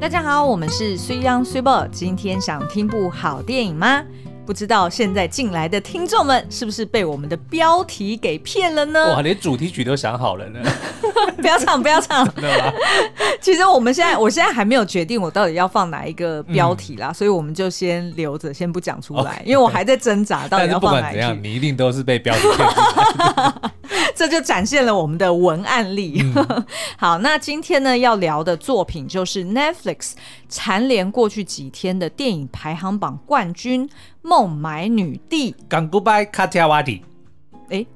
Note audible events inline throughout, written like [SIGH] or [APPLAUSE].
大家好，我们是水 young super，今天想听部好电影吗？不知道现在进来的听众们是不是被我们的标题给骗了呢？哇，连主题曲都想好了呢！[LAUGHS] 不要唱，不要唱。[LAUGHS] 其实我们现在，我现在还没有决定我到底要放哪一个标题啦，嗯、所以我们就先留着，先不讲出来，Okay. 因为我还在挣扎到底要放哪一句。不管怎样，你一定都是被标题骗。[LAUGHS] 这就展现了我们的文案力。嗯、[LAUGHS] 好，那今天呢要聊的作品就是 Netflix 蝉联过去几天的电影排行榜冠军。孟买女帝。哎，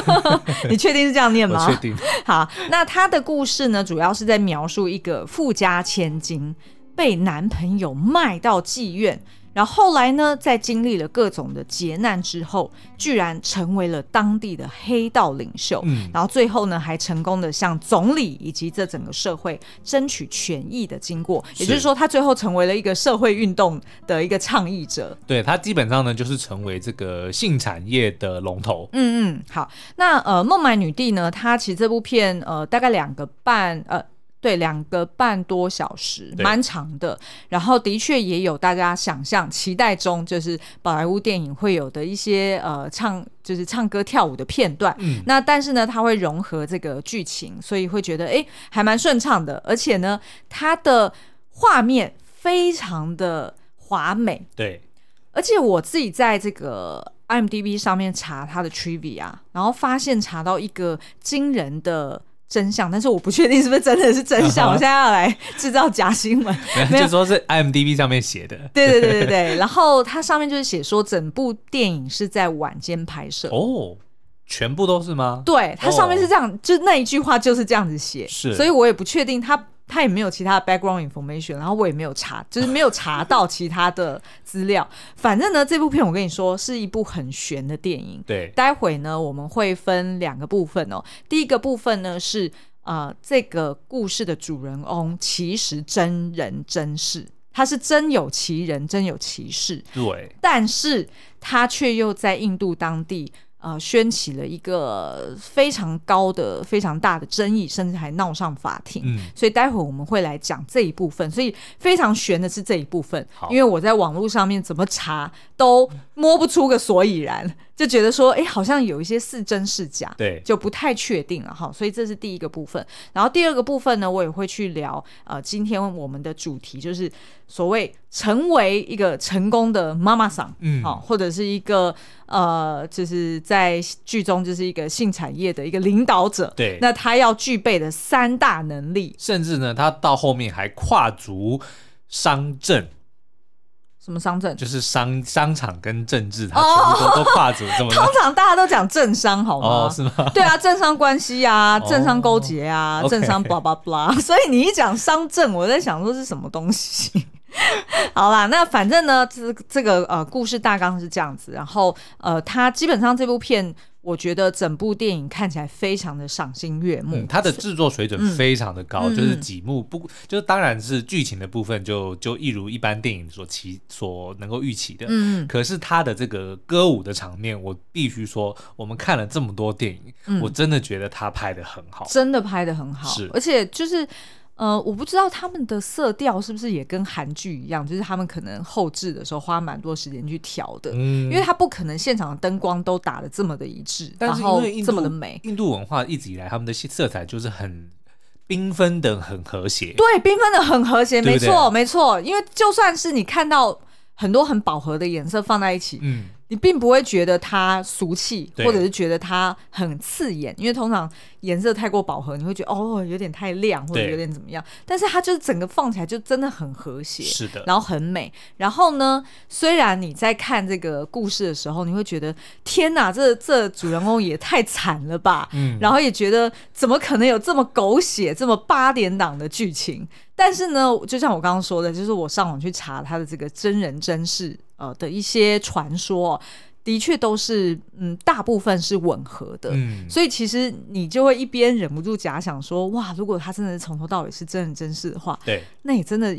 [LAUGHS] 你确定是这样念吗？确定。[LAUGHS] 好，那他的故事呢，主要是在描述一个富家千金被男朋友卖到妓院。然后后来呢，在经历了各种的劫难之后，居然成为了当地的黑道领袖。嗯，然后最后呢，还成功的向总理以及这整个社会争取权益的经过。也就是说，他最后成为了一个社会运动的一个倡议者。对，他基本上呢，就是成为这个性产业的龙头。嗯嗯，好，那呃，孟买女帝呢，她其实这部片呃，大概两个半呃。对，两个半多小时，蛮长的。然后的确也有大家想象、期待中，就是宝莱坞电影会有的一些呃唱，就是唱歌跳舞的片段。嗯，那但是呢，它会融合这个剧情，所以会觉得哎，还蛮顺畅的。而且呢，它的画面非常的华美。对，而且我自己在这个 IMDB 上面查它的 trivia，然后发现查到一个惊人的。真相，[LAUGHS] 但是我不确定是不是真的是真相。Uh. [LAUGHS] 我现在要来制造假新闻，[LAUGHS] 没有就说是 IMDB 上面写的。对对对对对，然后它上面就是写说整部电影是在晚间拍摄。哦，oh, 全部都是吗？对，它上面是这样，oh. 就那一句话就是这样子写。是，所以我也不确定它。他也没有其他的 background information，然后我也没有查，[LAUGHS] 就是没有查到其他的资料。反正呢，这部片我跟你说是一部很悬的电影。对，待会呢我们会分两个部分哦。第一个部分呢是呃这个故事的主人翁其实真人真事，他是真有其人真有其事。对，但是他却又在印度当地。呃，掀起了一个非常高的、非常大的争议，甚至还闹上法庭。嗯，所以待会我们会来讲这一部分。所以非常悬的是这一部分，因为我在网络上面怎么查都摸不出个所以然。就觉得说，哎、欸，好像有一些是真是假，对，就不太确定了哈。所以这是第一个部分。然后第二个部分呢，我也会去聊。呃，今天我们的主题就是所谓成为一个成功的妈妈桑，嗯，好，或者是一个呃，就是在剧中就是一个性产业的一个领导者，对。那他要具备的三大能力，甚至呢，他到后面还跨足商政。什么商政？就是商商场跟政治，它全部都、oh, 都跨足这么。通常大家都讲政商，好吗？Oh, 是吗？对啊，政商关系啊，政商勾结啊，oh, 政商 blah blah blah。[LAUGHS] 所以你一讲商政，我在想说是什么东西。[LAUGHS] 好啦，那反正呢，这这个呃故事大纲是这样子，然后呃，它基本上这部片。我觉得整部电影看起来非常的赏心悦目，嗯，它的制作水准非常的高，嗯、就是几幕不，就是当然是剧情的部分就就一如一般电影所期所能够预期的，嗯，可是它的这个歌舞的场面，我必须说，我们看了这么多电影，嗯、我真的觉得他拍的很好，真的拍的很好，是，而且就是。呃，我不知道他们的色调是不是也跟韩剧一样，就是他们可能后置的时候花蛮多时间去调的，嗯，因为他不可能现场的灯光都打得这么的一致，但是因为然后这么的美。印度文化一直以来他们的色彩就是很缤纷的，很和谐，对，缤纷的很和谐，没错，没错。因为就算是你看到很多很饱和的颜色放在一起，嗯。你并不会觉得它俗气，或者是觉得它很刺眼，因为通常颜色太过饱和，你会觉得哦有点太亮，或者有点怎么样。但是它就是整个放起来就真的很和谐，是的，然后很美。然后呢，虽然你在看这个故事的时候，你会觉得天哪，这这主人公也太惨了吧，嗯，然后也觉得怎么可能有这么狗血、这么八点档的剧情？但是呢，就像我刚刚说的，就是我上网去查他的这个真人真事。呃的一些传说，的确都是嗯，大部分是吻合的，嗯，所以其实你就会一边忍不住假想说，哇，如果他真的是从头到尾是真人真事的话，对，那也真的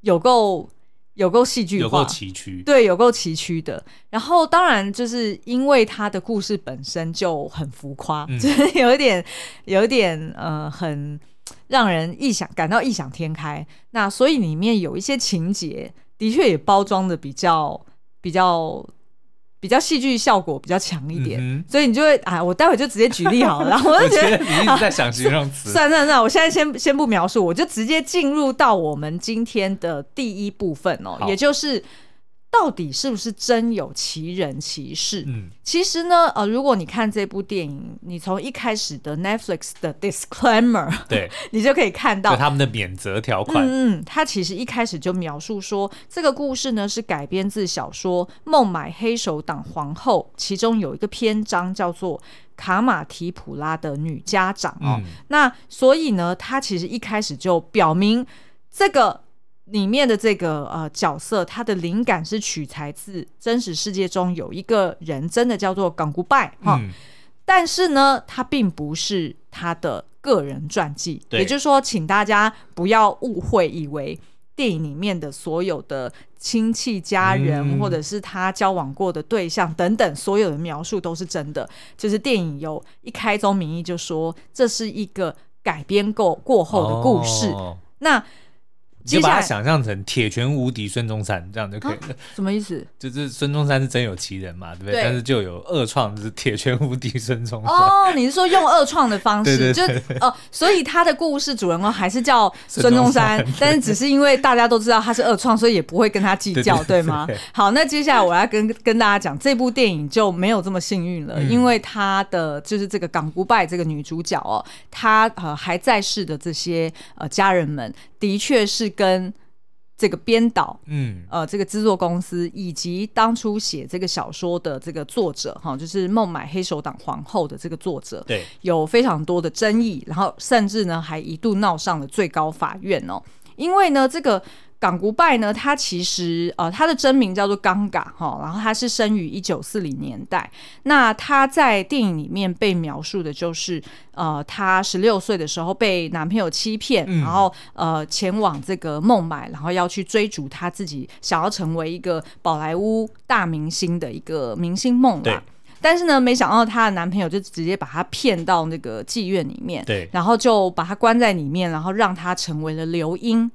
有够有够戏剧化，有够崎岖，对，有够崎岖的。然后当然就是因为他的故事本身就很浮夸，嗯、就是有一点有一点呃很。让人异想感到异想天开。那所以里面有一些情节，的确也包装的比较比较比较戏剧效果比较强一点，嗯、所以你就会啊，我待会就直接举例好了。[LAUGHS] 然后我就觉得，觉得你一直在想形容词，[LAUGHS] 算算算，我现在先先不描述，我就直接进入到我们今天的第一部分哦，也就是。到底是不是真有其人其事？嗯，其实呢，呃，如果你看这部电影，你从一开始的 Netflix 的 Disclaimer，对，[LAUGHS] 你就可以看到他们的免责条款。嗯嗯，他其实一开始就描述说，这个故事呢是改编自小说《孟买黑手党皇后》，其中有一个篇章叫做卡马提普拉的女家长哦。嗯、那所以呢，他其实一开始就表明这个。里面的这个呃角色，他的灵感是取材自真实世界中有一个人，真的叫做港古拜哈，嗯、但是呢，他并不是他的个人传记，也就是说，请大家不要误会，以为电影里面的所有的亲戚家人，嗯、或者是他交往过的对象等等，所有的描述都是真的。就是电影有一开宗明义就说，这是一个改编过过后的故事，哦、那。你就把它想象成铁拳无敌孙中山这样就可以了。什么意思？就是孙中山是真有其人嘛，对不对？对，但是就有二创，就是铁拳无敌孙中山。哦，你是说用二创的方式？[LAUGHS] 就哦，所以他的故事主人公还是叫孙中山，但是只是因为大家都知道他是二创，所以也不会跟他计较，对，吗？好，那接下来我要跟跟大家讲，这部电影就没有这么幸运了，嗯、因为他的就是这个港古拜这个女主角哦，她呃还在世的这些呃家人们。的确是跟这个编导，嗯，呃，这个制作公司以及当初写这个小说的这个作者，哈，就是孟买黑手党皇后的这个作者，对，有非常多的争议，然后甚至呢还一度闹上了最高法院哦，因为呢这个。港古拜呢，他其实呃，他的真名叫做刚嘎哈，然后他是生于一九四零年代。那他在电影里面被描述的就是，呃，他十六岁的时候被男朋友欺骗，嗯、然后呃前往这个孟买，然后要去追逐他自己想要成为一个宝莱坞大明星的一个明星梦啦。但是呢，没想到她的男朋友就直接把她骗到那个妓院里面，对，然后就把她关在里面，然后让她成为了流莺。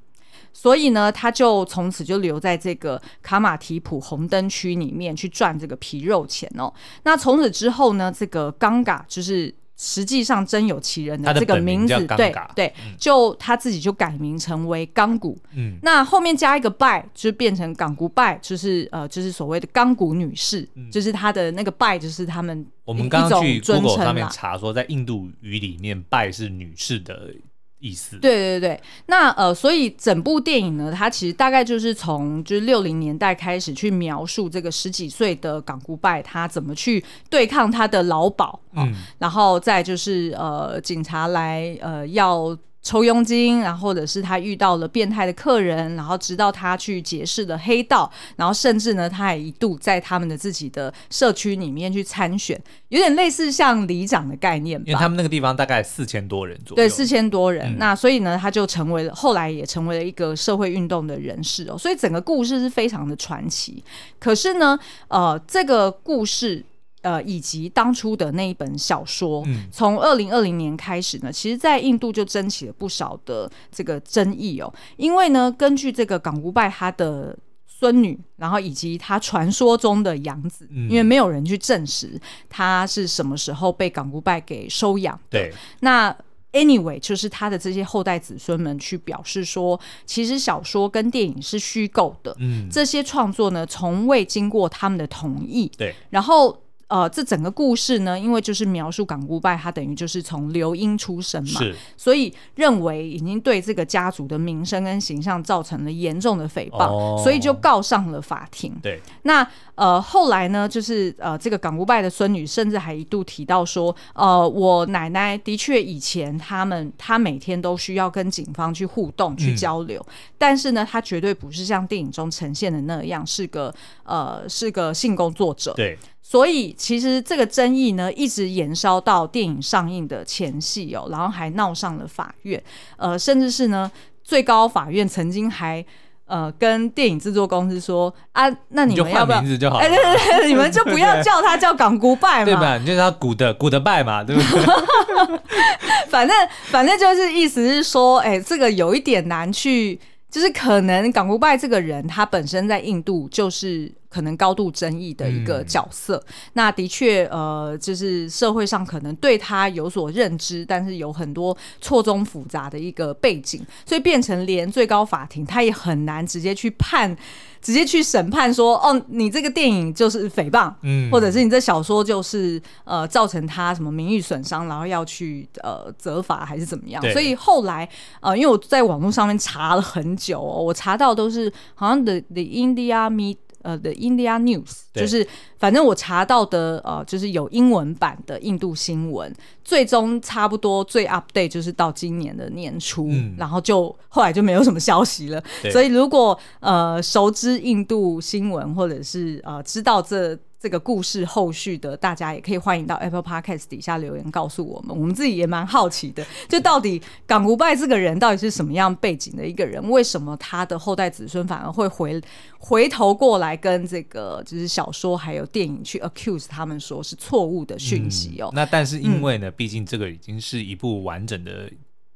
所以呢，他就从此就留在这个卡马提普红灯区里面去赚这个皮肉钱哦。那从此之后呢，这个刚嘎就是实际上真有其人的这个名字，对对，就他自己就改名成为刚古。嗯，那后面加一个拜，就变成港古拜，就是呃，就是所谓的刚古女士，嗯、就是他的那个拜，就是他们我们刚刚去 Google 上面查说，在印度语里面拜是女士的。意思对对对，那呃，所以整部电影呢，它其实大概就是从就是六零年代开始去描述这个十几岁的港古拜他怎么去对抗他的老鸨，嗯，然后再就是呃，警察来呃要。抽佣金，然后或者是他遇到了变态的客人，然后直到他去结识了黑道，然后甚至呢，他也一度在他们的自己的社区里面去参选，有点类似像里长的概念吧。因为他们那个地方大概四千多人左右，对，四千多人。嗯、那所以呢，他就成为了后来也成为了一个社会运动的人士哦。所以整个故事是非常的传奇。可是呢，呃，这个故事。呃，以及当初的那一本小说，从二零二零年开始呢，其实，在印度就争起了不少的这个争议哦。因为呢，根据这个港古拜他的孙女，然后以及他传说中的养子，嗯、因为没有人去证实他是什么时候被港古拜给收养的。对，那 anyway，就是他的这些后代子孙们去表示说，其实小说跟电影是虚构的，嗯，这些创作呢，从未经过他们的同意。对，然后。呃，这整个故事呢，因为就是描述港古拜，他等于就是从流英出身嘛，所以认为已经对这个家族的名声跟形象造成了严重的诽谤，哦、所以就告上了法庭。对，那呃后来呢，就是呃这个港古拜的孙女甚至还一度提到说，呃我奶奶的确以前他们她每天都需要跟警方去互动去交流，嗯、但是呢，她绝对不是像电影中呈现的那样是个呃是个性工作者。对。所以其实这个争议呢，一直延烧到电影上映的前戏哦，然后还闹上了法院，呃，甚至是呢，最高法院曾经还呃跟电影制作公司说啊，那你们要不要名字就好了？哎，对对对，[LAUGHS] 你们就不要叫他叫港古拜嘛，对吧？[LAUGHS] 你就叫他古的古的拜嘛，对不对？[LAUGHS] 反正反正就是意思是说，哎，这个有一点难去。就是可能港古拜这个人，他本身在印度就是可能高度争议的一个角色。嗯、那的确，呃，就是社会上可能对他有所认知，但是有很多错综复杂的一个背景，所以变成连最高法庭他也很难直接去判。直接去审判说，哦，你这个电影就是诽谤，嗯，或者是你这小说就是呃造成他什么名誉损伤，然后要去呃责罚还是怎么样？所以后来呃，因为我在网络上面查了很久哦，我查到都是好像 The The India Meet。呃的 India News 就是，反正我查到的呃，就是有英文版的印度新闻，最终差不多最 update 就是到今年的年初，嗯、然后就后来就没有什么消息了。所以如果呃熟知印度新闻或者是呃知道这。这个故事后续的，大家也可以欢迎到 Apple Podcast 底下留言告诉我们，我们自己也蛮好奇的，[LAUGHS] 就到底港古拜这个人到底是什么样背景的一个人？为什么他的后代子孙反而会回回头过来跟这个就是小说还有电影去 accuse 他们说是错误的讯息哦？嗯、那但是因为呢，嗯、毕竟这个已经是一部完整的。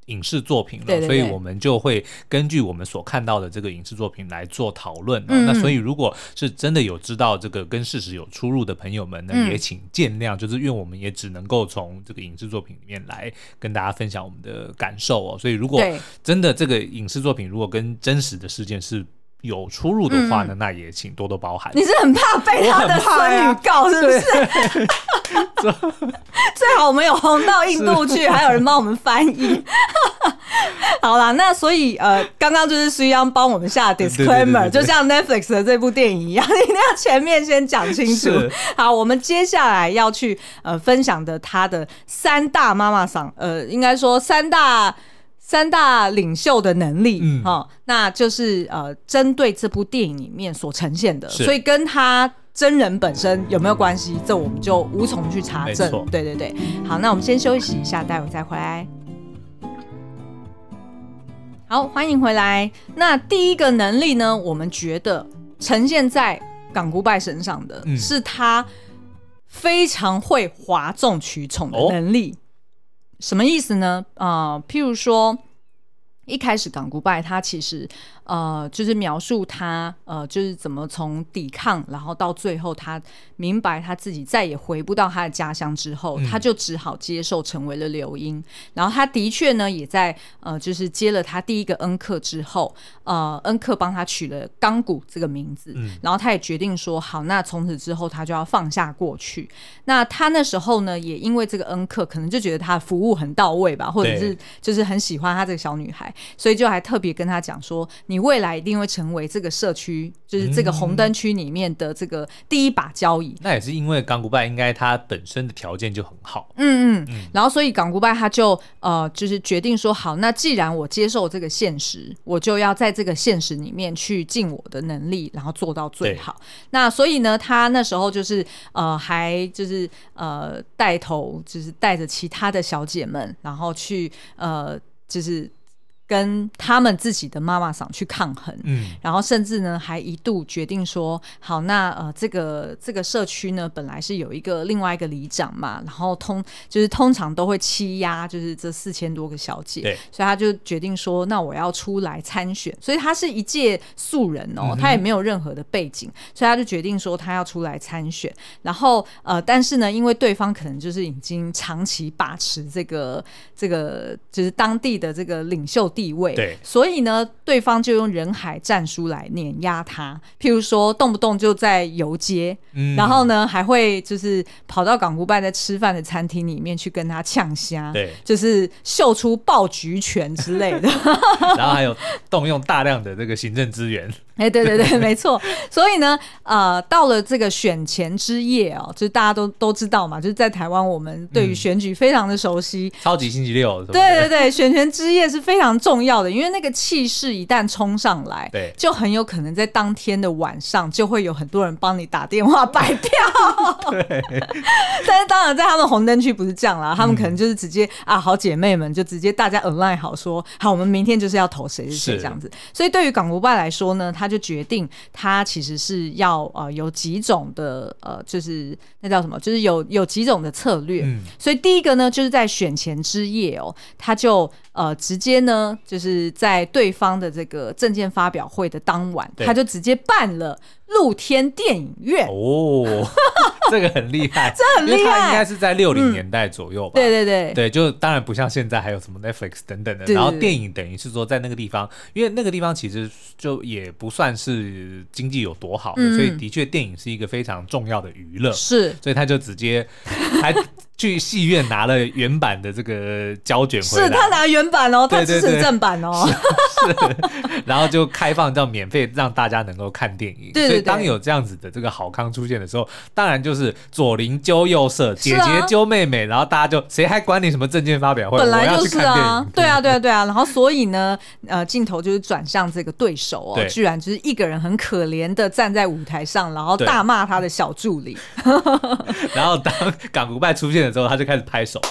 影视作品了，对对对，所以我们就会根据我们所看到的这个影视作品来做讨论。嗯、那所以，如果是真的有知道这个跟事实有出入的朋友们呢，嗯、也请见谅，就是因为我们也只能够从这个影视作品里面来跟大家分享我们的感受哦。所以，如果真的这个影视作品如果跟真实的事件是有出入的话呢，嗯、那也请多多包涵。你是很怕被他的孙女告是不是？[LAUGHS] 最好我们有红到印度去，是还有人帮我们翻译。[LAUGHS] 好啦，那所以呃，刚刚就是须央帮我们下 disclaimer，就像 Netflix 的这部电影一样，一定要前面先讲清楚。好，我们接下来要去呃分享的他的三大妈妈嗓，呃，应该说三大。三大领袖的能力，嗯，哦，那就是呃，针对这部电影里面所呈现的，所以跟他真人本身有没有关系，这我们就无从去查证。错对对对，好，那我们先休息一下，待会再回来。好，欢迎回来。那第一个能力呢，我们觉得呈现在港古拜身上的，嗯、是他非常会哗众取宠的能力。哦什么意思呢？啊、譬如说，一开始港古拜他其实。呃，就是描述他，呃，就是怎么从抵抗，然后到最后他明白他自己再也回不到他的家乡之后，嗯、他就只好接受成为了流英。然后他的确呢，也在呃，就是接了他第一个恩客之后，呃，恩客帮他取了钢古这个名字，嗯、然后他也决定说，好，那从此之后他就要放下过去。那他那时候呢，也因为这个恩客可能就觉得他服务很到位吧，或者是就是很喜欢他这个小女孩，所以就还特别跟他讲说，你。未来一定会成为这个社区，就是这个红灯区里面的这个第一把交椅。嗯、那也是因为港古拜应该他本身的条件就很好。嗯嗯。嗯然后所以港古拜他就呃就是决定说好，那既然我接受这个现实，我就要在这个现实里面去尽我的能力，然后做到最好。那所以呢，他那时候就是呃还就是呃带头就是带着其他的小姐们，然后去呃就是。跟他们自己的妈妈桑去抗衡，嗯，然后甚至呢还一度决定说，好，那呃这个这个社区呢本来是有一个另外一个里长嘛，然后通就是通常都会欺压，就是这四千多个小姐，对，所以他就决定说，那我要出来参选，所以他是一介素人哦，他也没有任何的背景，所以他就决定说他要出来参选，然后呃但是呢，因为对方可能就是已经长期把持这个这个就是当地的这个领袖地位，对，所以呢，对方就用人海战术来碾压他。譬如说，动不动就在游街，嗯、然后呢，还会就是跑到港湖办在吃饭的餐厅里面去跟他呛虾，对，就是秀出爆菊拳之类的。[LAUGHS] 然后还有动用大量的这个行政资源。哎，对对对，[LAUGHS] 没错。所以呢，呃，到了这个选前之夜哦，就是大家都都知道嘛，就是在台湾，我们对于选举非常的熟悉。超级星期六，对对对，选前之夜是非常重要的，因为那个气势一旦冲上来，对，就很有可能在当天的晚上就会有很多人帮你打电话摆票。[LAUGHS] 对。但是当然，在他们红灯区不是这样啦，他们可能就是直接啊，好姐妹们就直接大家 align 好说，好，我们明天就是要投谁是谁这样子。所以对于港独派来说呢，他。就决定他其实是要呃有几种的呃，就是那叫什么，就是有有几种的策略。嗯，所以第一个呢，就是在选前之夜哦，他就呃直接呢，就是在对方的这个证件发表会的当晚，他就直接办了。露天电影院哦，[LAUGHS] 这个很厉害，[LAUGHS] 这很厉害，因为它应该是在六零年代左右吧？嗯、对对对，对，就当然不像现在还有什么 Netflix 等等的。然后电影等于是说在那个地方，因为那个地方其实就也不算是经济有多好的，嗯、所以的确电影是一个非常重要的娱乐。是，所以他就直接还。去戏院拿了原版的这个胶卷回来，是他拿原版哦，他支持正版哦，是，是，[LAUGHS] 然后就开放到免费让大家能够看电影。对，对，对，所以当有这样子的这个好康出现的时候，当然就是左邻揪右舍，姐姐揪妹妹，然后大家就谁还管你什么证件发表会？本来就是啊，对啊，[LAUGHS] 对啊，对啊。然后所以呢，呃，镜头就是转向这个对手哦，居然就是一个人很可怜的站在舞台上，然后大骂他的小助理。[LAUGHS] 然后当港独派出现的之后，他就开始拍手。[LAUGHS]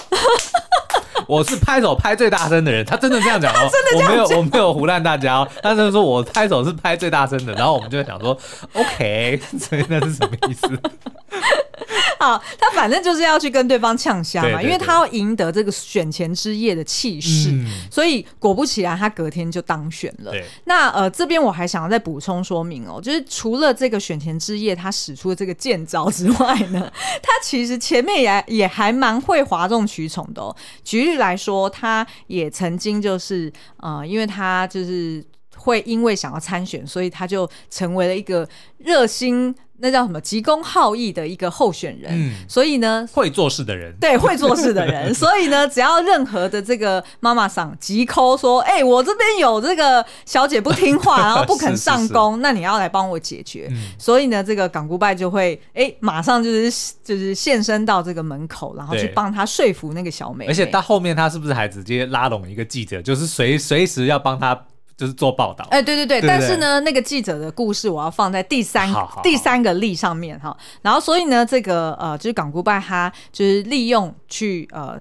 我是拍手拍最大声的人，他真的这样讲哦，[LAUGHS] 我没有我没有胡乱大家哦，他真的说我拍手是拍最大声的，然后我们就想说，OK，所以那是什么意思？好，他反正就是要去跟对方呛虾嘛，因为他要赢得这个选前之夜的气势，嗯、所以果不其然，他隔天就当选了。那呃，这边我还想要再补充说明哦，就是除了这个选前之夜他使出的这个剑招之外呢，[LAUGHS] 他其实前面也也还蛮会哗众取宠的哦。举例来说，他也曾经就是呃，因为他就是会因为想要参选，所以他就成为了一个热心。那叫什么？急公好义的一个候选人，嗯、所以呢，会做事的人，对，会做事的人，[LAUGHS] 所以呢，只要任何的这个妈妈桑急 call 说，哎、欸，我这边有这个小姐不听话，[LAUGHS] 然后不肯上工，是是是，那你要来帮我解决。嗯、所以呢，这个港独派就会，哎、欸，马上就是就是现身到这个门口，然后去帮他说服那个小妹妹。而且到后面，他是不是还直接拉拢一个记者，就是随随时要帮他。就是做报道，哎，对对对，但是呢，那个记者的故事我要放在第三好好好。第三个例上面哈，然后所以呢，这个呃，就是港独派他就是利用去呃，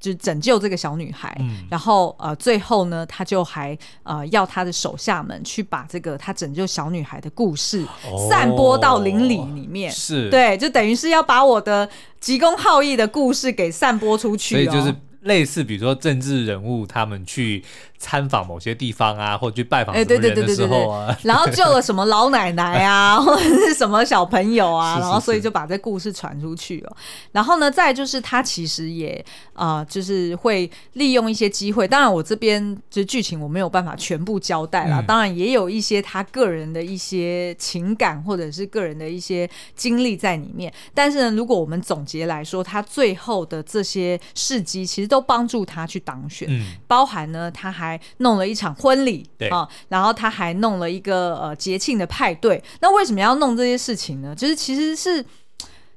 就是拯救这个小女孩，嗯、然后呃，最后呢，他就还呃要他的手下们去把这个他拯救小女孩的故事散播到邻里里面，哦、是。对，就等于是要把我的急公好义的故事给散播出去，哦，所以就是。类似比如说政治人物，他们去参访某些地方啊，或者去拜访什么人的时候啊，然后救了什么老奶奶啊，或者是什么小朋友啊，[LAUGHS] 是是是，然后所以就把这故事传出去哦。然后呢，再就是他其实也啊、呃，就是会利用一些机会。当然，我这边就是剧情我没有办法全部交代了。嗯、当然，也有一些他个人的一些情感或者是个人的一些经历在里面。但是呢，如果我们总结来说，他最后的这些事迹其实都。都帮助他去当选，嗯、包含呢，他还弄了一场婚礼，对啊，然后他还弄了一个呃节庆的派对。那为什么要弄这些事情呢？就是其实是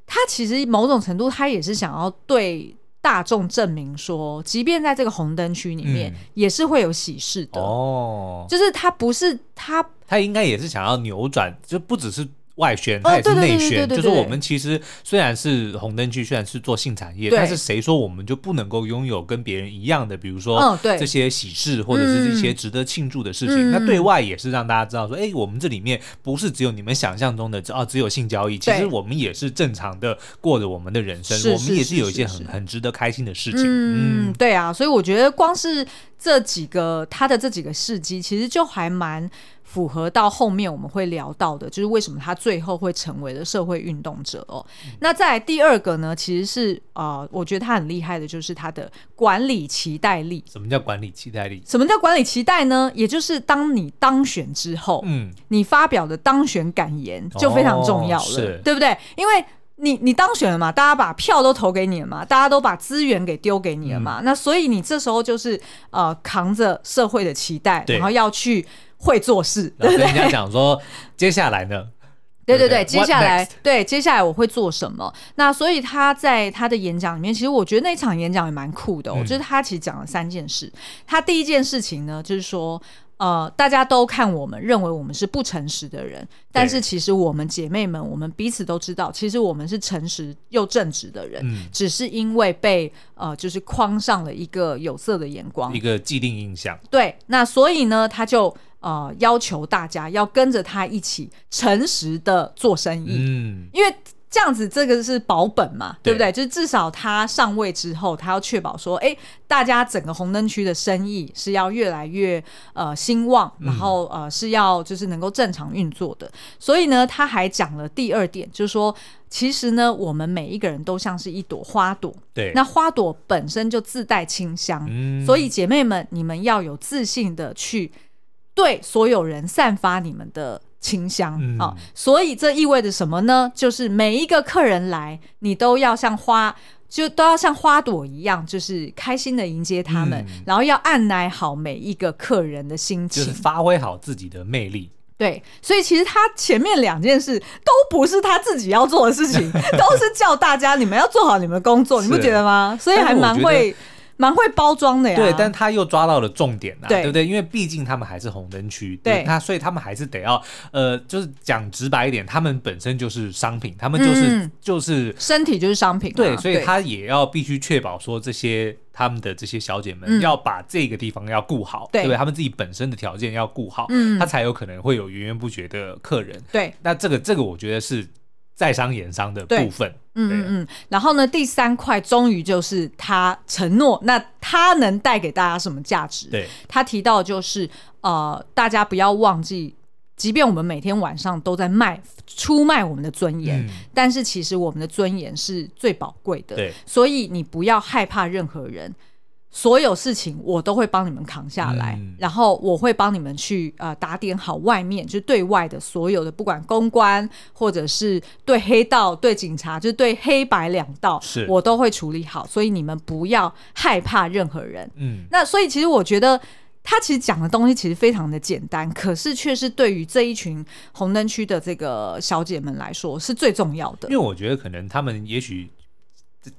他其实某种程度，他也是想要对大众证明说，即便在这个红灯区里面，嗯、也是会有喜事的哦。就是他不是他，他应该也是想要扭转，就不只是。外宣，它也是内宣，就是我们其实虽然是红灯区，虽然是做性产业，但是谁说我们就不能够拥有跟别人一样的，比如说这些喜事或者是一些值得庆祝的事情？那对外也是让大家知道说，哎，我们这里面不是只有你们想象中的哦，只有性交易，其实我们也是正常的过着我们的人生，我们也是有一些很很值得开心的事情。嗯，对啊，所以我觉得光是这几个他的这几个事迹，其实就还蛮。符合到后面我们会聊到的，就是为什么他最后会成为了社会运动者哦。嗯、那再来第二个呢，其实是呃，我觉得他很厉害的，就是他的管理期待力。什么叫管理期待力？什么叫管理期待呢？也就是当你当选之后，嗯，你发表的当选感言就非常重要了，哦、对不对？因为你你当选了嘛，大家把票都投给你了嘛，大家都把资源给丢给你了嘛，嗯、那所以你这时候就是呃扛着社会的期待，然后要去。会做事，然后跟人家讲说接下来呢？对对对，接下来对接下来我会做什么？那所以他在他的演讲里面，其实我觉得那场演讲也蛮酷的。我觉得他其实讲了三件事。他第一件事情呢，就是说。呃，大家都看我们，认为我们是不诚实的人，但是其实我们姐妹们，我们彼此都知道，其实我们是诚实又正直的人，嗯，只是因为被呃，就是框上了一个有色的眼光，一个既定印象。对，那所以呢，他就呃要求大家要跟着他一起诚实的做生意，嗯，因为。这样子，这个是保本嘛，对，对不对？就是至少他上位之后，他要确保说，哎，大家整个红灯区的生意是要越来越呃兴旺，然后呃是要就是能够正常运作的。嗯。所以呢，他还讲了第二点，就是说，其实呢，我们每一个人都像是一朵花朵，对，那花朵本身就自带清香，嗯，所以姐妹们，你们要有自信的去对所有人散发你们的。清香啊、嗯哦，所以这意味着什么呢？就是每一个客人来，你都要像花，就都要像花朵一样，就是开心的迎接他们，嗯、然后要按捺好每一个客人的心情，就是发挥好自己的魅力。对，所以其实他前面两件事都不是他自己要做的事情，[LAUGHS] 都是叫大家你们要做好你们的工作，你不觉得吗？所以还蛮会。蛮会包装的呀，对，但他又抓到了重点呐，对。不对？因为毕竟他们还是红灯区，对，他所以他们还是得要，呃，就是讲直白一点，他们本身就是商品，他们就是、嗯、就是身体就是商品、啊，对，所以他也要必须确保说这些他们的这些小姐们要把这个地方要顾好，嗯、对不对？他们自己本身的条件要顾好，嗯，他才有可能会有源源不绝的客人，对，那这个这个我觉得是。在商言商的部分，嗯嗯嗯，然后呢，第三块终于就是他承诺，那他能带给大家什么价值？对，他提到就是呃，大家不要忘记，即便我们每天晚上都在卖出卖我们的尊严，嗯，但是其实我们的尊严是最宝贵的，对，所以你不要害怕任何人。所有事情我都会帮你们扛下来，嗯、然后我会帮你们去呃打点好外面，就是对外的所有的，不管公关或者是对黑道、对警察，就是对黑白两道，是我都会处理好。所以你们不要害怕任何人。嗯，那所以其实我觉得他其实讲的东西其实非常的简单，可是却是对于这一群红灯区的这个小姐们来说是最重要的。因为我觉得可能他们也许。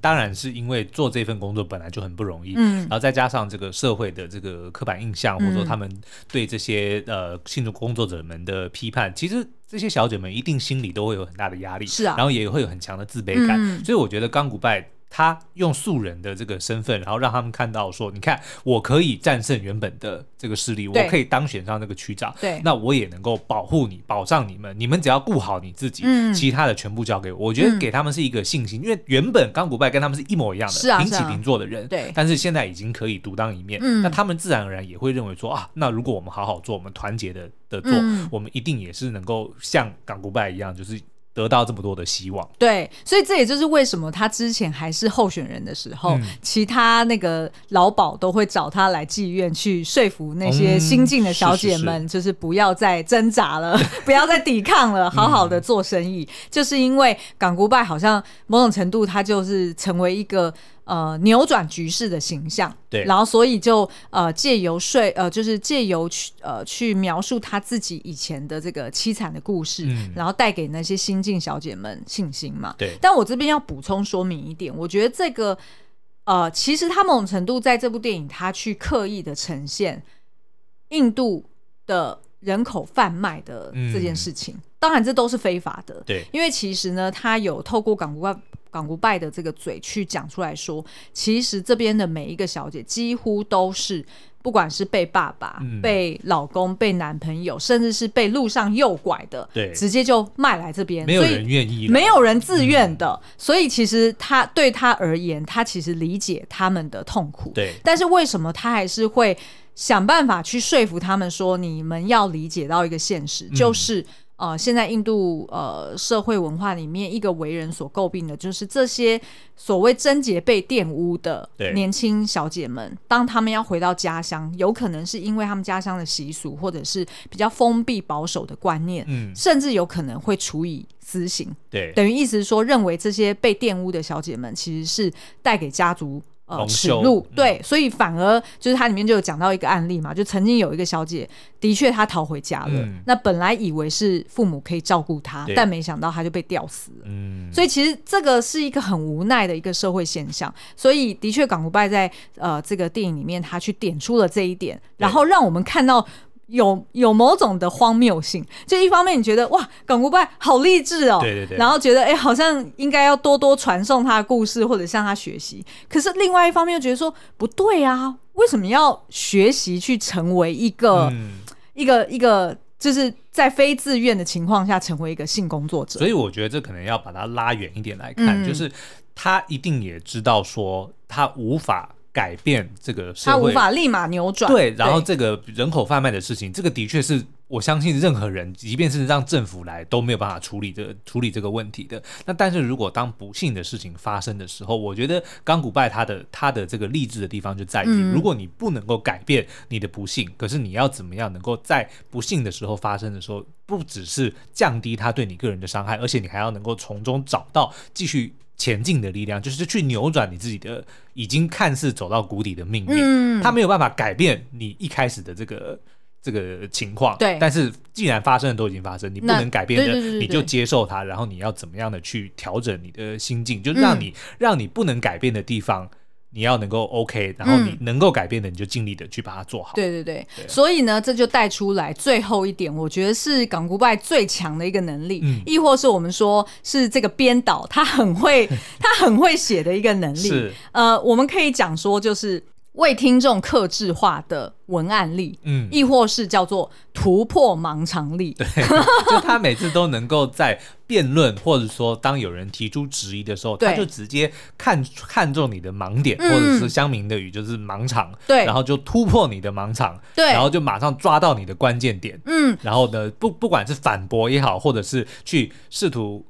当然是因为做这份工作本来就很不容易，嗯，然后再加上这个社会的这个刻板印象，嗯、或者说他们对这些呃性工作者们的批判，其实这些小姐们一定心里都会有很大的压力，是啊，然后也会有很强的自卑感，嗯、所以我觉得刚古拜。他用素人的这个身份，然后让他们看到说，你看，我可以战胜原本的这个势力，我可以当选上那个区长，对，那我也能够保护你，保障你们，你们只要顾好你自己，嗯，其他的全部交给我。我觉得给他们是一个信心，嗯、因为原本刚古拜跟他们是一模一样的，是啊，平起平坐的人，对、啊，但是现在已经可以独当一面，嗯，那他们自然而然也会认为说啊，那如果我们好好做，我们团结的的做，嗯、我们一定也是能够像港古拜一样，就是。得到这么多的希望，对，所以这也就是为什么他之前还是候选人的时候，嗯、其他那个老鸨都会找他来妓院去说服那些新进的小姐们，就是不要再挣扎了，嗯、[LAUGHS] 不要再抵抗了，好好的做生意。嗯、就是因为港古拜好像某种程度，他就是成为一个。呃，扭转局势的形象，对，然后所以就呃借由说呃，就是借由去呃去描述他自己以前的这个凄惨的故事，嗯，然后带给那些新晋小姐们信心嘛，对。但我这边要补充说明一点，我觉得这个呃，其实他某种程度在这部电影，他去刻意的呈现印度的人口贩卖的这件事情，嗯，当然这都是非法的，对，因为其实呢，他有透过港。港古拜的这个嘴去讲出来说，其实这边的每一个小姐几乎都是，不管是被爸爸、嗯、被老公、被男朋友，甚至是被路上诱拐的，对，直接就卖来这边，没有人愿意，没有人自愿的。嗯、所以其实他对他而言，他其实理解他们的痛苦，对。但是为什么他还是会想办法去说服他们说，你们要理解到一个现实，嗯、就是。呃，现在印度呃社会文化里面，一个为人所诟病的就是这些所谓贞洁被玷污的年轻小姐们，当他们要回到家乡，有可能是因为他们家乡的习俗，或者是比较封闭保守的观念，嗯，甚至有可能会处以私刑。对，等于意思是说，认为这些被玷污的小姐们其实是带给家族。呃，耻辱，对，所以反而就是它里面就有讲到一个案例嘛，就曾经有一个小姐，的确她逃回家了，嗯、那本来以为是父母可以照顾她，但没想到她就被吊死了。嗯，所以其实这个是一个很无奈的一个社会现象。所以的确，港独拜在呃这个电影里面，他去点出了这一点，然后让我们看到。有有某种的荒谬性，就一方面你觉得哇，港古拜好励志哦，对对对，然后觉得哎、欸，好像应该要多多传送他的故事或者向他学习。可是另外一方面又觉得说不对啊，为什么要学习去成为一个、嗯、一个一个，就是在非自愿的情况下成为一个性工作者？所以我觉得这可能要把它拉远一点来看，嗯、就是他一定也知道说他无法。改变这个社会，他无法立马扭转。对，然后这个人口贩卖的事情，这个的确是我相信任何人，即便是让政府来都没有办法处理这个处理这个问题的。那但是如果当不幸的事情发生的时候，我觉得刚古拜他的他的这个励志的地方就在于，嗯、如果你不能够改变你的不幸，可是你要怎么样能够在不幸的时候发生的时候，不只是降低他对你个人的伤害，而且你还要能够从中找到继续。前进的力量，就是去扭转你自己的已经看似走到谷底的命运。嗯，他没有办法改变你一开始的这个这个情况。对，但是既然发生的都已经发生，你不能改变的，你就接受它，然后你要怎么样的去调整你的心境，就让你、嗯、让你不能改变的地方。你要能够 OK，然后你能够改变的，你就尽力的去把它做好。嗯、对对对，对所以呢，这就带出来最后一点，我觉得是港股拜最强的一个能力，嗯、亦或是我们说是这个编导他很会 [LAUGHS] 他很会写的一个能力。是呃，我们可以讲说就是。为听众克制化的文案力，嗯，亦或是叫做突破盲肠力，对，[LAUGHS] 就他每次都能够在辩论，或者说当有人提出质疑的时候，他就直接看看中你的盲点，嗯、或者是乡民的语就是盲肠，对，然后就突破你的盲肠，对，然后就马上抓到你的关键点，嗯，然后呢，不不管是反驳也好，或者是去试图。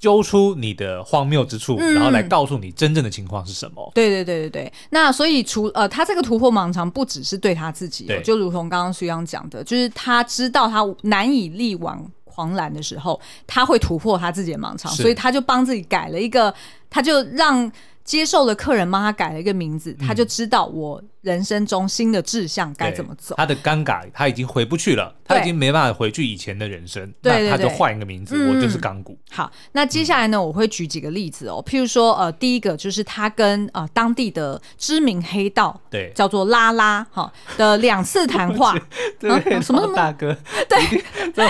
揪出你的荒谬之处，嗯、然后来告诉你真正的情况是什么。对对对对对。那所以除呃，他这个突破盲肠不只是对他自己，对就如同刚刚徐阳讲的，就是他知道他难以力挽狂澜的时候，他会突破他自己的盲肠，所以他就帮自己改了一个，他就让。接受了客人帮他改了一个名字，嗯、他就知道我人生中新的志向该怎么走。他的尴尬，他已经回不去了，他已经没办法回去以前的人生，那他就换一个名字，嗯、我就是港股。好，那接下来呢，我会举几个例子哦，譬如说，呃，第一个就是他跟呃当地的知名黑道，对，叫做拉拉哈的两次谈话，[LAUGHS] 对，什么什么？大哥，对，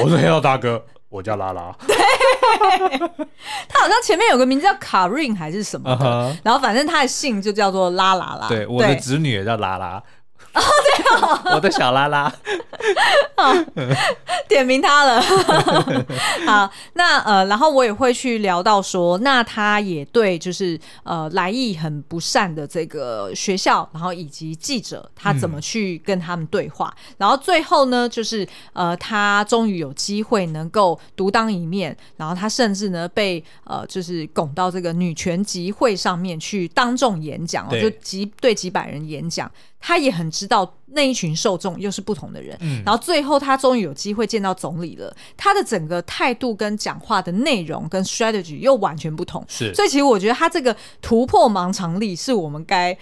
我是黑道大哥。我叫拉拉，对，[LAUGHS] 他好像前面有个名字叫卡瑞还是什么的，uh huh. 然后反正他的姓就叫做拉拉拉。对，我的侄女也叫拉拉。哦，对哦，我的小拉拉，好，点名他了。[LAUGHS] 好，那呃，然后我也会去聊到说，那他也对，就是呃，来意很不善的这个学校，然后以及记者，他怎么去跟他们对话。嗯、然后最后呢，就是呃，他终于有机会能够独当一面，然后他甚至呢被呃，就是拱到这个女权集会上面去当众演讲，就几对几百人演讲。他也很知道那一群受众又是不同的人，嗯，然后最后他终于有机会见到总理了，他的整个态度跟讲话的内容跟 strategy 又完全不同，是，所以其实我觉得他这个突破盲肠力是我们该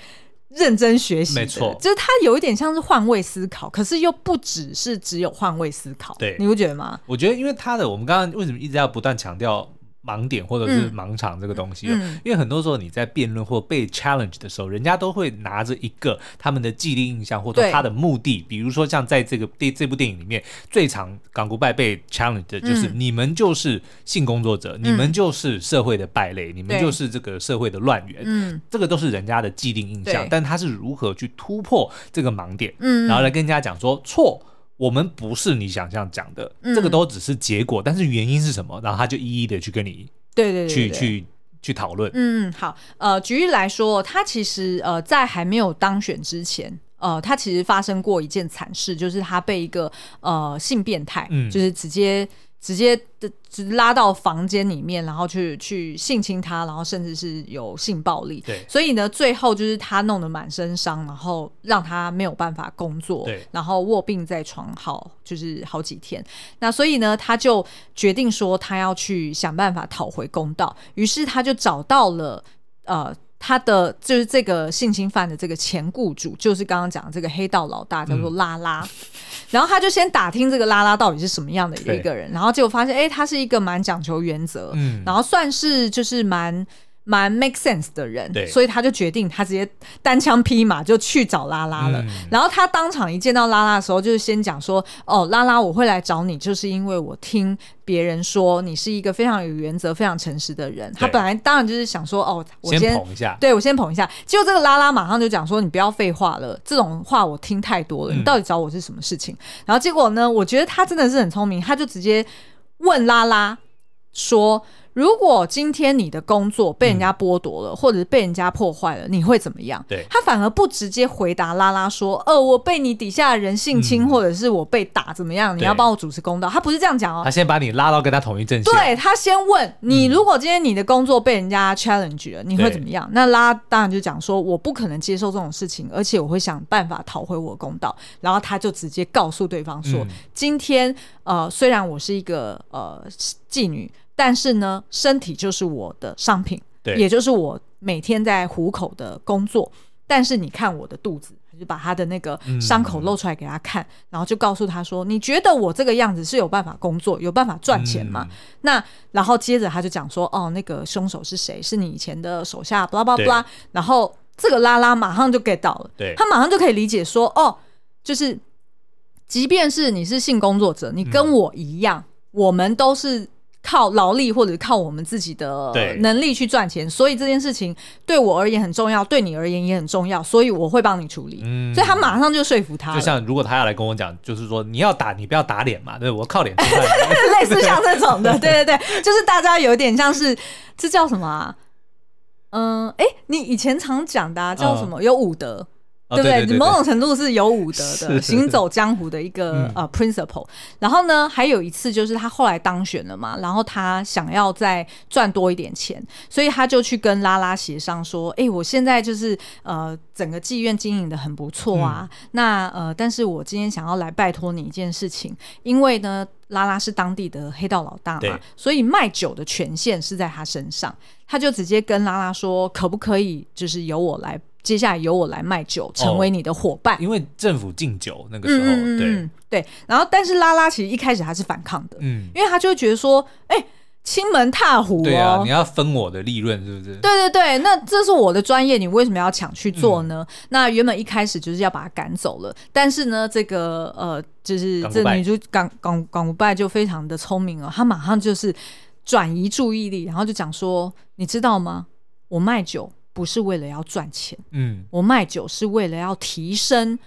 认真学习的，没错，就是他有一点像是换位思考，可是又不只是只有换位思考，对，你不觉得吗？我觉得因为他的，我们刚刚为什么一直要不断强调？盲点或者是盲场这个东西，嗯、因为很多时候你在辩论或被 challenge 的时候，人家都会拿着一个他们的既定印象或者他的目的，比如说像在这个电这部电影里面，最常港古拜被 challenge 的就是、嗯、你们就是性工作者，嗯、你们就是社会的败类，嗯、你们就是这个社会的乱源，嗯，这个都是人家的既定印象，但他是如何去突破这个盲点，嗯，然后来跟人家讲说错。我们不是你想象讲的，嗯、这个都只是结果，但是原因是什么？然后他就一一的去跟你，对对对，去去去讨论。嗯，好，呃，举例来说，他其实呃在还没有当选之前，呃，他其实发生过一件惨事，就是他被一个呃性变态，嗯，就是直接。直接的，拉到房间里面，然后去去性侵他，然后甚至是有性暴力。对，所以呢，最后就是他弄得满身伤，然后让他没有办法工作，对，然后卧病在床好就是好几天。那所以呢，他就决定说他要去想办法讨回公道，于是他就找到了呃。他的就是这个性侵犯的这个前雇主，就是刚刚讲的这个黑道老大，叫做拉拉。嗯、然后他就先打听这个拉拉到底是什么样的一个人，然后结果发现，哎，他是一个蛮讲求原则，嗯，然后算是就是蛮。蛮 make sense 的人，所以他就决定，他直接单枪匹马就去找拉拉了。嗯、然后他当场一见到拉拉的时候，就是先讲说：“哦，拉拉，我会来找你，就是因为我听别人说你是一个非常有原则、非常诚实的人。”他本来当然就是想说：“哦，我先，先捧一下，对我先捧一下。”结果这个拉拉马上就讲说：“你不要废话了，这种话我听太多了。你到底找我是什么事情？”嗯、然后结果呢，我觉得他真的是很聪明，他就直接问拉拉说。如果今天你的工作被人家剥夺了，嗯、或者是被人家破坏了，你会怎么样？对，他反而不直接回答拉拉说：“呃，我被你底下的人性侵，嗯、或者是我被打，怎么样？你要帮我主持公道。”他不是这样讲哦，他先把你拉到跟他同一阵线。对，他先问你，如果今天你的工作被人家 challenge 了，嗯、你会怎么样？那拉当然就讲说：“我不可能接受这种事情，而且我会想办法讨回我的公道。”然后他就直接告诉对方说：“嗯、今天呃，虽然我是一个呃妓女。”但是呢，身体就是我的商品，对，也就是我每天在虎口的工作。但是你看我的肚子，就把他的那个伤口露出来给他看，嗯、然后就告诉他说：“你觉得我这个样子是有办法工作、有办法赚钱吗？”嗯、那然后接着他就讲说：“哦，那个凶手是谁？是你以前的手下，巴拉巴拉。”然后这个拉拉马上就 get 到了，对，他马上就可以理解说：“哦，就是即便是你是性工作者，你跟我一样，嗯、我们都是。”靠劳力或者靠我们自己的能力去赚钱，所以这件事情对我而言很重要，对你而言也很重要，所以我会帮你处理。嗯，所以他马上就说服他。就像如果他要来跟我讲，就是说你要打你不要打脸嘛，对，我靠脸。[LAUGHS] 类似像这种的，[LAUGHS] 对对对，就是大家有点像是这叫什么啊？嗯，哎，你以前常讲的、啊、叫什么？嗯、有武德。对不对？某种程度是有武德的，[LAUGHS] 行走江湖的一个呃 principle。然后呢，还有一次就是他后来当选了嘛，然后他想要再赚多一点钱，所以他就去跟拉拉协商说：“哎，我现在就是呃整个妓院经营的很不错啊，那呃，但是我今天想要来拜托你一件事情，因为呢，拉拉是当地的黑道老大嘛，所以卖酒的权限是在他身上。他就直接跟拉拉说，可不可以就是由我来。”接下来由我来卖酒，成为你的伙伴。因为政府禁酒那个时候，嗯、对对。然后，但是拉拉其实一开始还是反抗的，嗯，因为他就会觉得说，哎、欸，亲门踏户、哦，对啊，你要分我的利润，是不是？对对对，那这是我的专业，你为什么要抢去做呢？嗯、那原本一开始就是要把他赶走了，但是呢，这个呃，就是这女主港港港古拜就非常的聪明了，他马上就是转移注意力，然后就讲说，你知道吗？我卖酒。不是为了要赚钱，嗯，我卖酒是为了要提升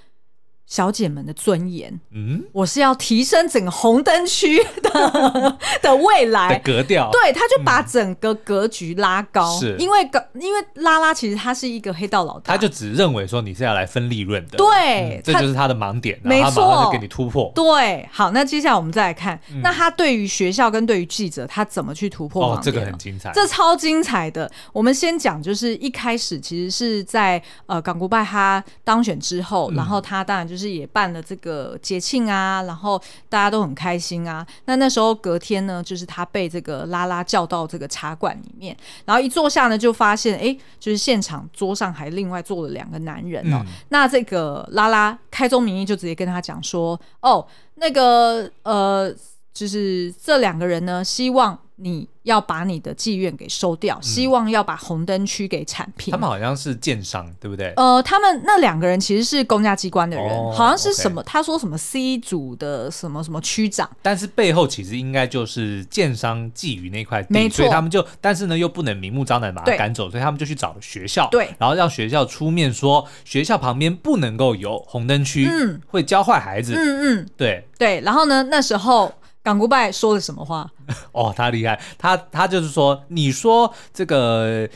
小姐们的尊严，嗯，我是要提升整个红灯区的 [LAUGHS] 的未来。的格调，对，他就把整个格局拉高，是。因为因为拉拉其实他是一个黑道老大，他就只认为说你是要来分利润的，对，这就是他的盲点，没错，就给你突破，对，好，那接下来我们再来看，那他对于学校跟对于记者，他怎么去突破盲点？这个很精彩，这超精彩的。我们先讲，就是一开始其实是在呃港古拜他当选之后，然后他当然就。就是也办了这个节庆啊，然后大家都很开心啊。那那时候隔天呢，就是他被这个拉拉叫到这个茶馆里面，然后一坐下呢，就发现哎，就是现场桌上还另外坐了两个男人哦。嗯、那这个拉拉开宗明义就直接跟他讲说，哦，那个呃，就是这两个人呢，希望你。要把你的妓院给收掉，希望要把红灯区给铲平。他们好像是建商，对不对？呃，他们那两个人其实是公家机关的人，好像是什么？他说什么 C 组的什么什么区长，但是背后其实应该就是建商觊觎那块地。所以他们就，但是呢又不能明目张胆把他赶走，所以他们就去找了学校，对，然后让学校出面说，学校旁边不能够有红灯区，嗯，会教坏孩子，嗯嗯，对对。然后呢，那时候。港古拜说了什么话？[LAUGHS] 哦，他厉害，他他就是说，你说这个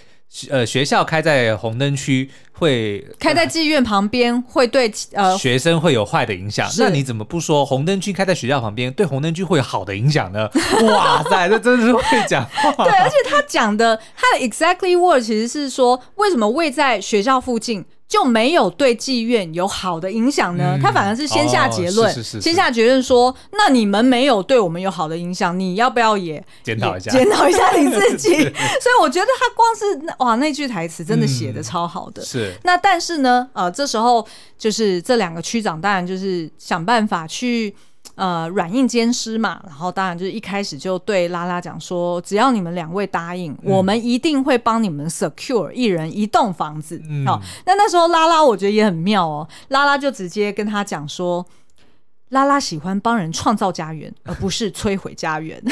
呃学校开在红灯区会开在妓院旁边会对呃 [LAUGHS] 学生会有坏的影响，那你怎么不说红灯区开在学校旁边对红灯区会有好的影响呢？[LAUGHS] 哇塞，这真是会讲话。对，而且他讲的他的 exactly word 其实是说，为什么位在学校附近？就没有对妓院有好的影响呢？嗯、他反而是先下结论，哦、先下结论说，那你们没有对我们有好的影响，你要不要也检讨一下？检讨一下你自己。[LAUGHS] [LAUGHS] 所以我觉得他光是哇，那句台词真的写的超好的。嗯、是。那但是呢，呃，这时候就是这两个区长当然就是想办法去。呃，软硬兼施嘛，然后当然就是一开始就对拉拉讲说，只要你们两位答应，嗯、我们一定会帮你们 secure 一人一栋房子。嗯、好，那那时候拉拉我觉得也很妙哦，拉拉就直接跟他讲说，拉拉喜欢帮人创造家园，而不是摧毁家园。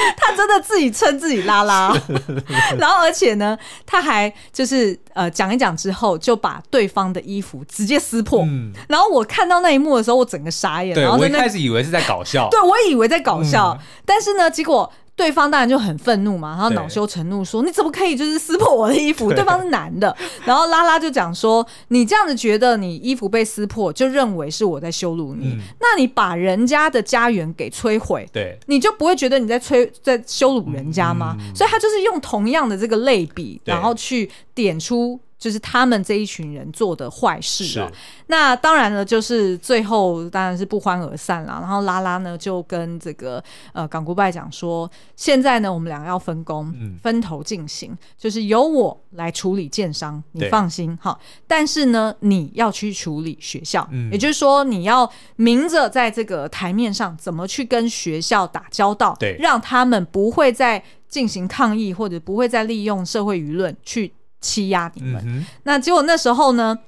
[LAUGHS] 他真的自己称自己拉拉，[LAUGHS] 然后而且呢，他还就是呃讲一讲之后，就把对方的衣服直接撕破。嗯、然后我看到那一幕的时候，我整个傻眼。对，然后我一开始以为是在搞笑，[LAUGHS] 对，我以为在搞笑，嗯、但是呢，结果。对方当然就很愤怒嘛，然后恼羞成怒说：“你怎么可以就是撕破我的衣服？”对，对方是男的，[LAUGHS] 然后拉拉就讲说：“你这样子觉得你衣服被撕破，就认为是我在羞辱你？嗯、那你把人家的家园给摧毁，对，你就不会觉得你在摧在羞辱人家吗？嗯、所以他就是用同样的这个类比，然后去点出。”就是他们这一群人做的坏事啊，那当然了，就是最后当然是不欢而散了。然后拉拉呢就跟这个呃港古拜讲说，现在呢我们俩要分工，分头进行，就是由我来处理建商，你放心哈。但是呢，你要去处理学校，也就是说你要明着在这个台面上怎么去跟学校打交道，对，让他们不会再进行抗议，或者不会再利用社会舆论去。欺压你们，嗯、那结果那时候呢，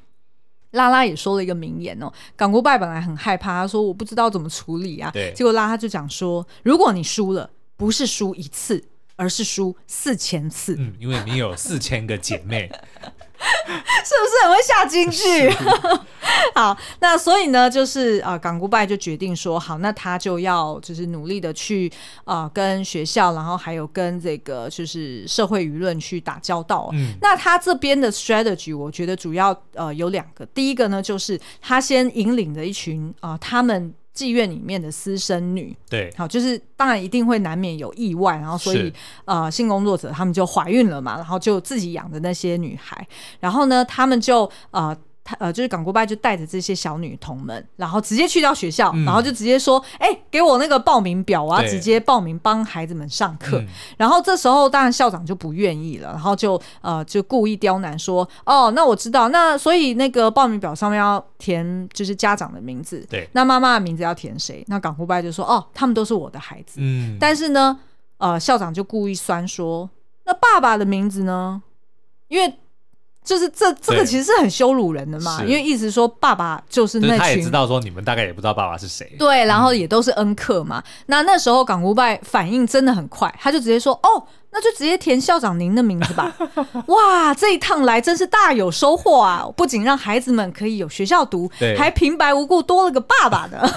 拉拉也说了一个名言哦。港国拜本来很害怕，他说我不知道怎么处理啊。对，结果拉拉就讲说，如果你输了，不是输一次，而是输四千次。嗯，因为你有四千个姐妹。是不是很会下金句？[LAUGHS] 好，那所以呢，就是呃，港古拜就决定说，好，那他就要就是努力的去啊、呃，跟学校，然后还有跟这个就是社会舆论去打交道。嗯，那他这边的 strategy，我觉得主要呃有两个，第一个呢，就是他先引领着一群啊、呃，他们。妓院里面的私生女，对，好，就是当然一定会难免有意外，然后所以呃，性工作者他们就怀孕了嘛，然后就自己养的那些女孩，然后呢，他们就呃。呃，就是港国拜就带着这些小女童们，然后直接去到学校，嗯、然后就直接说：“哎、欸，给我那个报名表，我要直接报名帮孩子们上课。对”然后这时候当然校长就不愿意了，然后就呃就故意刁难说：“哦，那我知道，那所以那个报名表上面要填就是家长的名字，对，那妈妈的名字要填谁？”那港国拜就说：“哦，他们都是我的孩子。”嗯，但是呢，呃，校长就故意酸说：“那爸爸的名字呢？因为。”就是这这个其实是很羞辱人的嘛，因为意思说爸爸就是那群，他也知道说你们大概也不知道爸爸是谁，对，然后也都是恩客嘛。嗯、那那时候港无拜反应真的很快，他就直接说：“哦，那就直接填校长您的名字吧。”哇，这一趟来真是大有收获啊！不仅让孩子们可以有学校读，对还平白无故多了个爸爸的。[LAUGHS]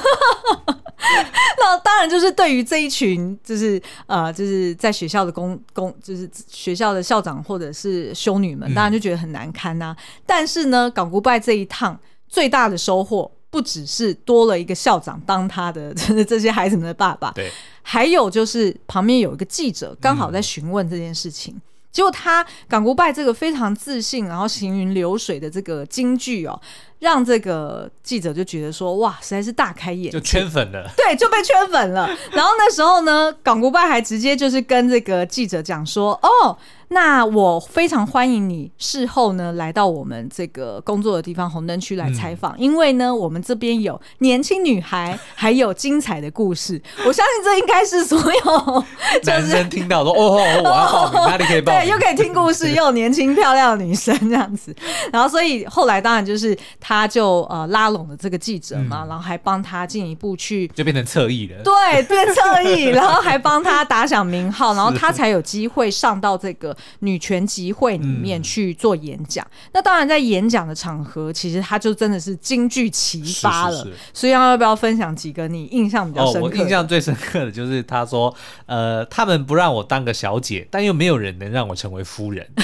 那当然就是对于这一群，就是呃，就是在学校的公公，就是学校的校长或者是修女们，当然就觉得很难堪呐、啊。嗯、但是呢，港古拜这一趟最大的收获，不只是多了一个校长当他的 [LAUGHS] 这些孩子们的爸爸，对，还有就是旁边有一个记者刚好在询问这件事情，嗯、结果他港国拜这个非常自信，然后行云流水的这个京剧哦。让这个记者就觉得说，哇，实在是大开眼，就圈粉了，[LAUGHS] 对，就被圈粉了。然后那时候呢，港古拜还直接就是跟这个记者讲说，哦。那我非常欢迎你事后呢来到我们这个工作的地方红灯区来采访，嗯、因为呢我们这边有年轻女孩，还有精彩的故事。我相信这应该是所有 [LAUGHS] 男生听到说哦，哦，我要报名，哪里可以报名？对，又可以听故事，又有年轻漂亮的女生这样子。然后所以后来当然就是他就呃拉拢了这个记者嘛，嗯、然后还帮他进一步去就变成侧翼了，对，变侧翼，然后还帮他打响名号，[LAUGHS] 然后他才有机会上到这个。女权集会里面去做演讲，嗯、那当然在演讲的场合，其实他就真的是金句齐发了。是是是，所以要不要分享几个你印象比较深刻？哦，我印象最深刻的就是他说：“呃，他们不让我当个小姐，但又没有人能让我成为夫人。[LAUGHS] ”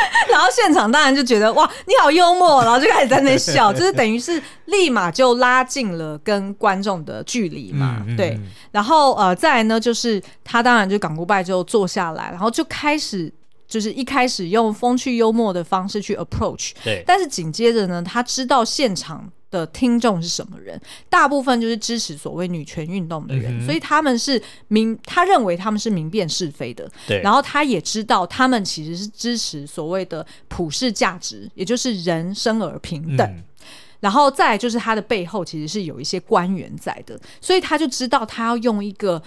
[LAUGHS] 然后现场当然就觉得哇，你好幽默，然后就开始在那笑，就是等于是立马就拉近了跟观众的距离嘛，嗯、对。然后呃，再来呢，就是他当然就港古拜就坐下来，然后就开始就是一开始用风趣幽默的方式去 approach，对，但是紧接着呢，他知道现场的听众是什么人，大部分就是支持所谓女权运动的人，嗯、所以他们是明，他认为他们是明辨是非的，对，然后他也知道他们其实是支持所谓的普世价值，也就是人生而平等。嗯。然后再来就是他的背后其实是有一些官员在的，所以他就知道他要用一个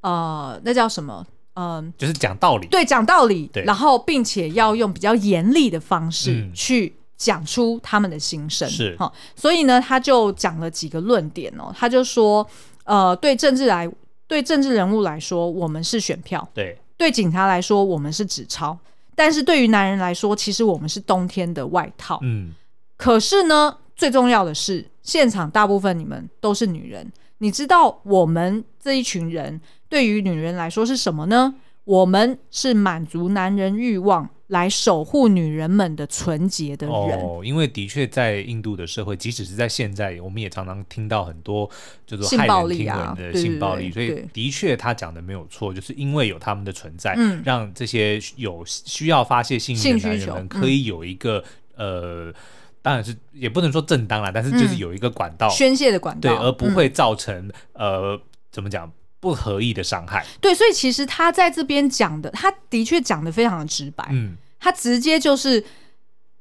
呃，那叫什么？嗯、呃，就是讲道理，对，讲道理，然后并且要用比较严厉的方式去讲出他们的心声，是哈。所以呢，他就讲了几个论点哦，他就说，呃，对政治来，对政治人物来说，我们是选票；对，对警察来说，我们是纸钞；但是对于男人来说，其实我们是冬天的外套。嗯，可是呢。最重要的是，现场大部分你们都是女人。你知道我们这一群人对于女人来说是什么呢？我们是满足男人欲望，来守护女人们的纯洁的人。哦，因为的确在印度的社会，即使是在现在，我们也常常听到很多叫做骇人听闻的性暴力。所以的确他讲的没有错，就是因为有他们的存在，嗯，让这些有需要发泄性欲的男人们可以有一个、嗯、呃。当然是也不能说正当啦，但是就是有一个管道、嗯、宣泄的管道，对，而不会造成、嗯、呃怎么讲不合意的伤害。对，所以其实他在这边讲的，他的确讲的非常的直白，嗯，他直接就是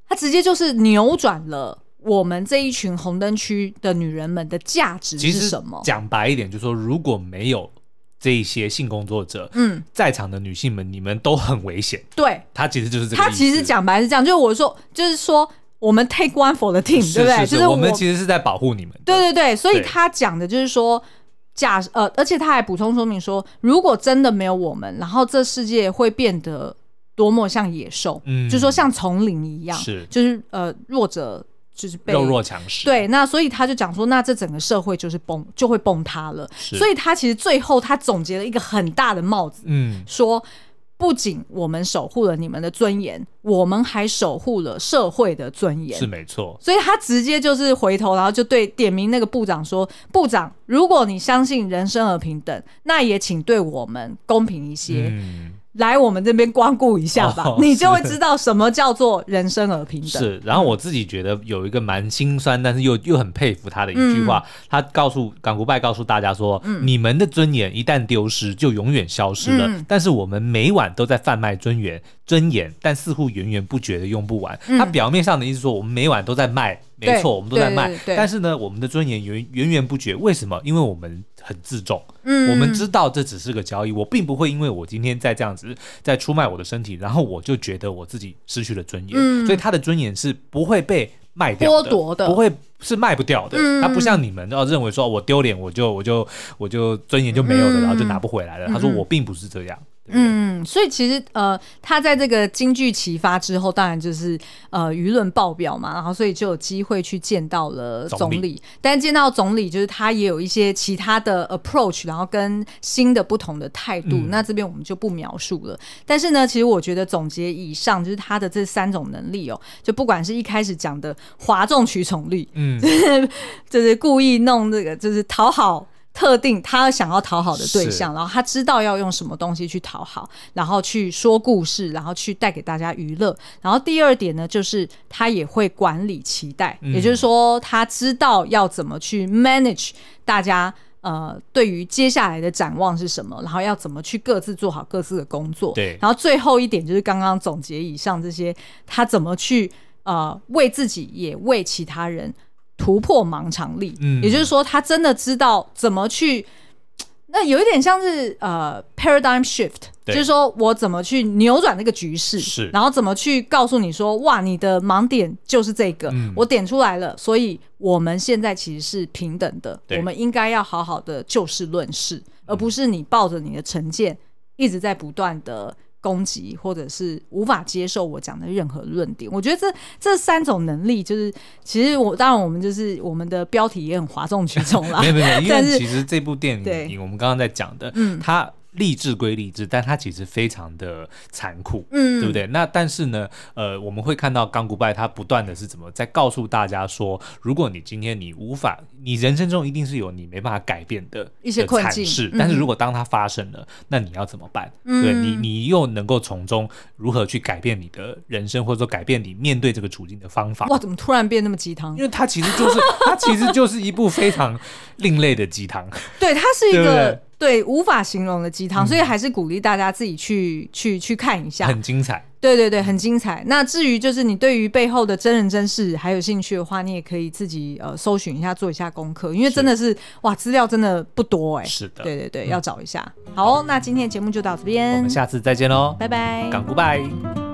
他直接就是扭转了我们这一群红灯区的女人们的价值是什么？讲白一点，就是说如果没有这一些性工作者，嗯，在场的女性们，你们都很危险。对，他其实就是这个。他其实讲白是这样，就是我说，就是说。我们 take one for the team，对不对？就是我，我们其实是在保护你们。对对对，所以他讲的就是说，假呃，而且他还补充说明说，如果真的没有我们，然后这世界会变得多么像野兽，嗯，就是说像丛林一样，是，就是呃，弱者就是被弱肉强食。对，那所以他就讲说，那这整个社会就是崩，就会崩塌了。所以他其实最后他总结了一个很大的帽子，嗯，说。不仅我们守护了你们的尊严，我们还守护了社会的尊严。是没错，所以他直接就是回头，然后就对点名那个部长说：“部长，如果你相信人生而平等，那也请对我们公平一些。嗯”来我们这边光顾一下吧，哦，[LAUGHS] 你就会知道什么叫做人生而平等。是，然后我自己觉得有一个蛮心酸，但是又又很佩服他的一句话，嗯、他告诉港古拜告诉大家说，嗯：“你们的尊严一旦丢失，就永远消失了。嗯”但是我们每晚都在贩卖尊严。尊严，但似乎源源不绝的用不完。他、嗯、表面上的意思说，我们每晚都在卖，没错，我们都在卖。但是呢，我们的尊严源源源不绝。为什么？因为我们很自重。嗯，我们知道这只是个交易，我并不会因为我今天在这样子在出卖我的身体，然后我就觉得我自己失去了尊严。嗯，所以他的尊严是不会被卖掉的，剥夺的，不会是卖不掉的。他、嗯、不像你们要认为说我丢脸，我就我就我就尊严就没有了、嗯，然后就拿不回来了。他说我并不是这样。嗯，所以其实呃，他在这个京剧启发之后，当然就是呃舆论爆表嘛，然后所以就有机会去见到了总理。但见到总理，就是他也有一些其他的 approach，然后跟新的不同的态度。嗯、那这边我们就不描述了。但是呢，其实我觉得总结以上，就是他的这三种能力哦，就不管是一开始讲的哗众取宠力，嗯，就 [LAUGHS] 是就是故意弄这个，就是讨好。特定他想要讨好的对象，然后他知道要用什么东西去讨好，然后去说故事，然后去带给大家娱乐。然后第二点呢，就是他也会管理期待，嗯、也就是说他知道要怎么去 manage 大家呃对于接下来的展望是什么，然后要怎么去各自做好各自的工作。对。然后最后一点就是刚刚总结以上这些，他怎么去呃为自己也为其他人。突破盲肠力，嗯，也就是说，他真的知道怎么去，那有一点像是呃 paradigm shift，就是说我怎么去扭转那个局势，是，然后怎么去告诉你说，哇，你的盲点就是这个，嗯，我点出来了，所以我们现在其实是平等的，我们应该要好好的就事论事，而不是你抱着你的成见一直在不断的。攻击或者是无法接受我讲的任何论点，我觉得这这三种能力就是，其实我当然我们就是我们的标题也很哗众取宠啦。没有没有，[LAUGHS] 因为其实这部电影，我们刚刚在讲的，嗯，它励志归励志，但它其实非常的残酷，嗯，对不对？那但是呢，呃，我们会看到刚古拜他不断的是怎么在告诉大家说，如果你今天你无法，你人生中一定是有你没办法改变的一些困境，是，但是如果当它发生了，嗯、那你要怎么办？嗯、对你，你又能够从中如何去改变你的人生，或者说改变你面对这个处境的方法？哇，怎么突然变那么鸡汤？因为它其实就是，它其实就是一部非常另类的鸡汤。[LAUGHS] 对，它是一个。对，无法形容的鸡汤，所以还是鼓励大家自己去去去看一下，很精彩。对对对，很精彩。那至于就是你对于背后的真人真事还有兴趣的话，你也可以自己呃搜寻一下，做一下功课，因为真的是，是哇，资料真的不多哎。是的，对对对，嗯、要找一下。好，那今天的节目就到这边，我们下次再见喽，拜拜，港股拜。